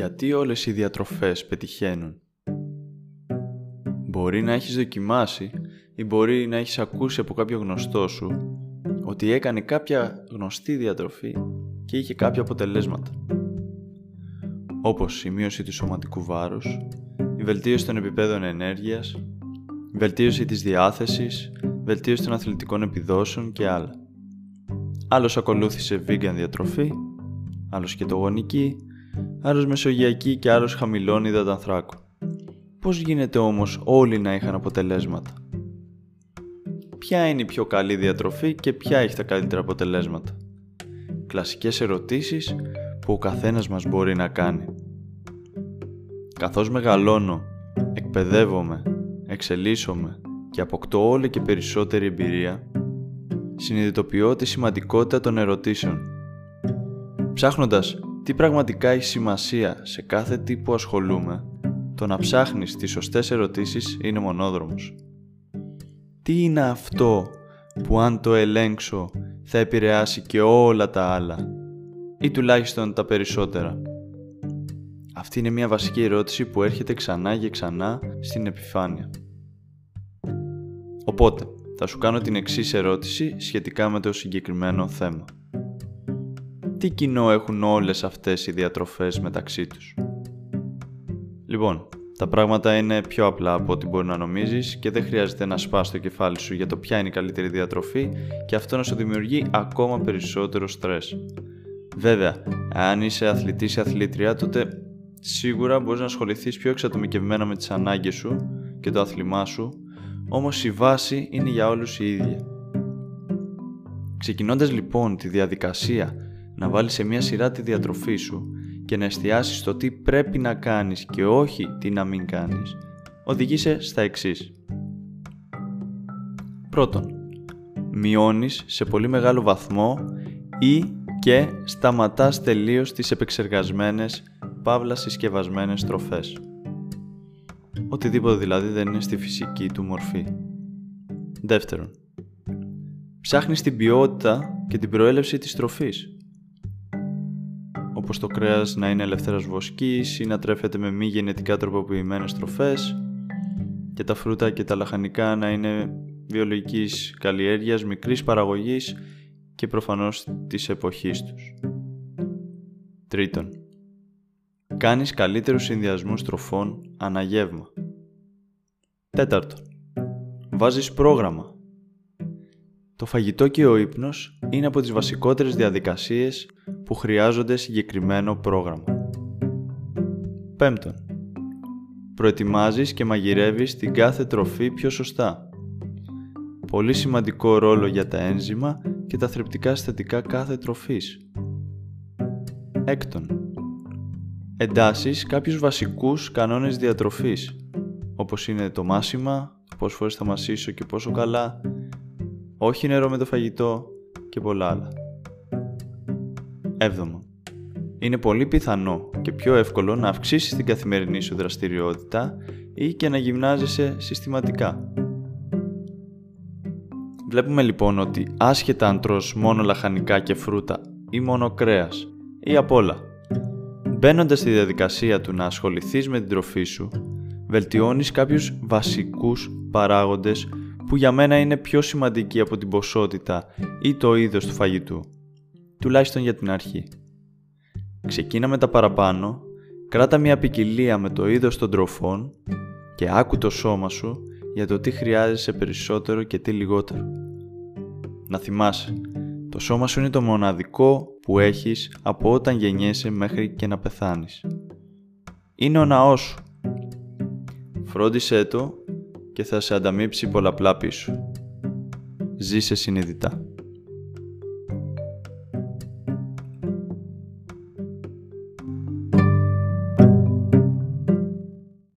Γιατί όλες οι διατροφές πετυχαίνουν; Μπορεί να έχεις δοκιμάσει ή μπορεί να έχεις ακούσει από κάποιο γνωστό σου ότι έκανε κάποια γνωστή διατροφή και είχε κάποια αποτελέσματα. Όπως η μείωση του σωματικού βάρους, η βελτίωση των επιπέδων ενέργειας, η βελτίωση της διάθεσης, βελτίωση των αθλητικών επιδόσεων και άλλα. Άλλος ακολούθησε vegan διατροφή, άλλος γονική άλλος μεσογειακή και άλλος χαμηλών υδατανθράκων. Πώς γίνεται όμως όλοι να είχαν αποτελέσματα; Ποια είναι η πιο καλή διατροφή και ποια έχει τα καλύτερα αποτελέσματα; Κλασικές ερωτήσεις που ο καθένας μας μπορεί να κάνει. Καθώς μεγαλώνω, εκπαιδεύομαι, εξελίσσομαι και αποκτώ όλο και περισσότερη εμπειρία, συνειδητοποιώ τη σημαντικότητα των ερωτήσεων. Ψάχνοντας τι πραγματικά έχει σημασία σε κάθε τι που ασχολούμαι, το να ψάχνεις τις σωστές ερωτήσεις είναι μονόδρομος. Τι είναι αυτό που αν το ελέγξω θα επηρεάσει και όλα τα άλλα ή τουλάχιστον τα περισσότερα; Αυτή είναι μια βασική ερώτηση που έρχεται ξανά και ξανά στην επιφάνεια. Οπότε, θα σου κάνω την εξής ερώτηση σχετικά με το συγκεκριμένο θέμα. Τι κοινό έχουν όλες αυτές οι διατροφές μεταξύ τους; Λοιπόν, τα πράγματα είναι πιο απλά από ό,τι μπορεί να νομίζεις και δεν χρειάζεται να σπάς το κεφάλι σου για το ποια είναι η καλύτερη διατροφή και αυτό να σου δημιουργεί ακόμα περισσότερο στρες. Βέβαια, αν είσαι αθλητής ή αθλήτρια, τότε σίγουρα μπορείς να ασχοληθείς πιο εξατομικευμένα με τις ανάγκες σου και το άθλημά σου, όμως η βάση είναι για όλους η ίδια. Ξεκινώντας λοιπόν τη διαδικασία να βάλεις σε μια σειρά τη διατροφή σου και να εστιάσεις στο τι πρέπει να κάνεις και όχι τι να μην κάνεις, οδηγείσαι στα εξής. Πρώτον, μειώνεις σε πολύ μεγάλο βαθμό ή και σταματάς τελείως τις επεξεργασμένες, παύλα συσκευασμένες τροφές. Οτιδήποτε δηλαδή δεν είναι στη φυσική του μορφή. Δεύτερον, ψάχνεις την ποιότητα και την προέλευση της τροφής όπως το κρέας να είναι ελεύθερας βοσκής ή να τρέφεται με μη γενετικά τροποποιημένες τροφές και τα φρούτα και τα λαχανικά να είναι βιολογικής καλλιέργειας, μικρής παραγωγής και προφανώς της εποχής τους. Τρίτον, κάνεις καλύτερους συνδυασμούς τροφών αναγεύμα. Τέταρτον, βάζεις πρόγραμμα. Το φαγητό και ο ύπνος είναι από τις βασικότερες διαδικασίες που χρειάζονται συγκεκριμένο πρόγραμμα. Πέμπτον, προετοιμάζεις και μαγειρεύεις την κάθε τροφή πιο σωστά. Πολύ σημαντικό ρόλο για τα ένζημα και τα θρεπτικά συστατικά κάθε τροφής. Έκτον, εντάσεις κάποιους βασικούς κανόνες διατροφής, όπως είναι το μάσιμα, το πόσες φορές θα μασίσω και πόσο καλά, όχι νερό με το φαγητό και πολλά άλλα. Έβδομο. Είναι πολύ πιθανό και πιο εύκολο να αυξήσεις την καθημερινή σου δραστηριότητα ή και να γυμνάζεσαι συστηματικά. Βλέπουμε λοιπόν ότι άσχετα αν τρως μόνο λαχανικά και φρούτα ή μόνο κρέας ή απ' όλα, μπαίνοντας στη διαδικασία του να ασχοληθείς με την τροφή σου, βελτιώνεις κάποιους βασικούς παράγοντες που για μένα είναι πιο σημαντικοί από την ποσότητα ή το είδος του φαγητού τουλάχιστον για την αρχή. Ξεκίνα με τα παραπάνω, κράτα μια ποικιλία με το είδος των τροφών και άκου το σώμα σου για το τι χρειάζεσαι περισσότερο και τι λιγότερο. Να θυμάσαι, το σώμα σου είναι το μοναδικό που έχεις από όταν γεννιέσαι μέχρι και να πεθάνεις. Είναι ο ναός σου. Φρόντισέ το και θα σε ανταμείψει πολλαπλά πίσω. Ζήσε συνειδητά.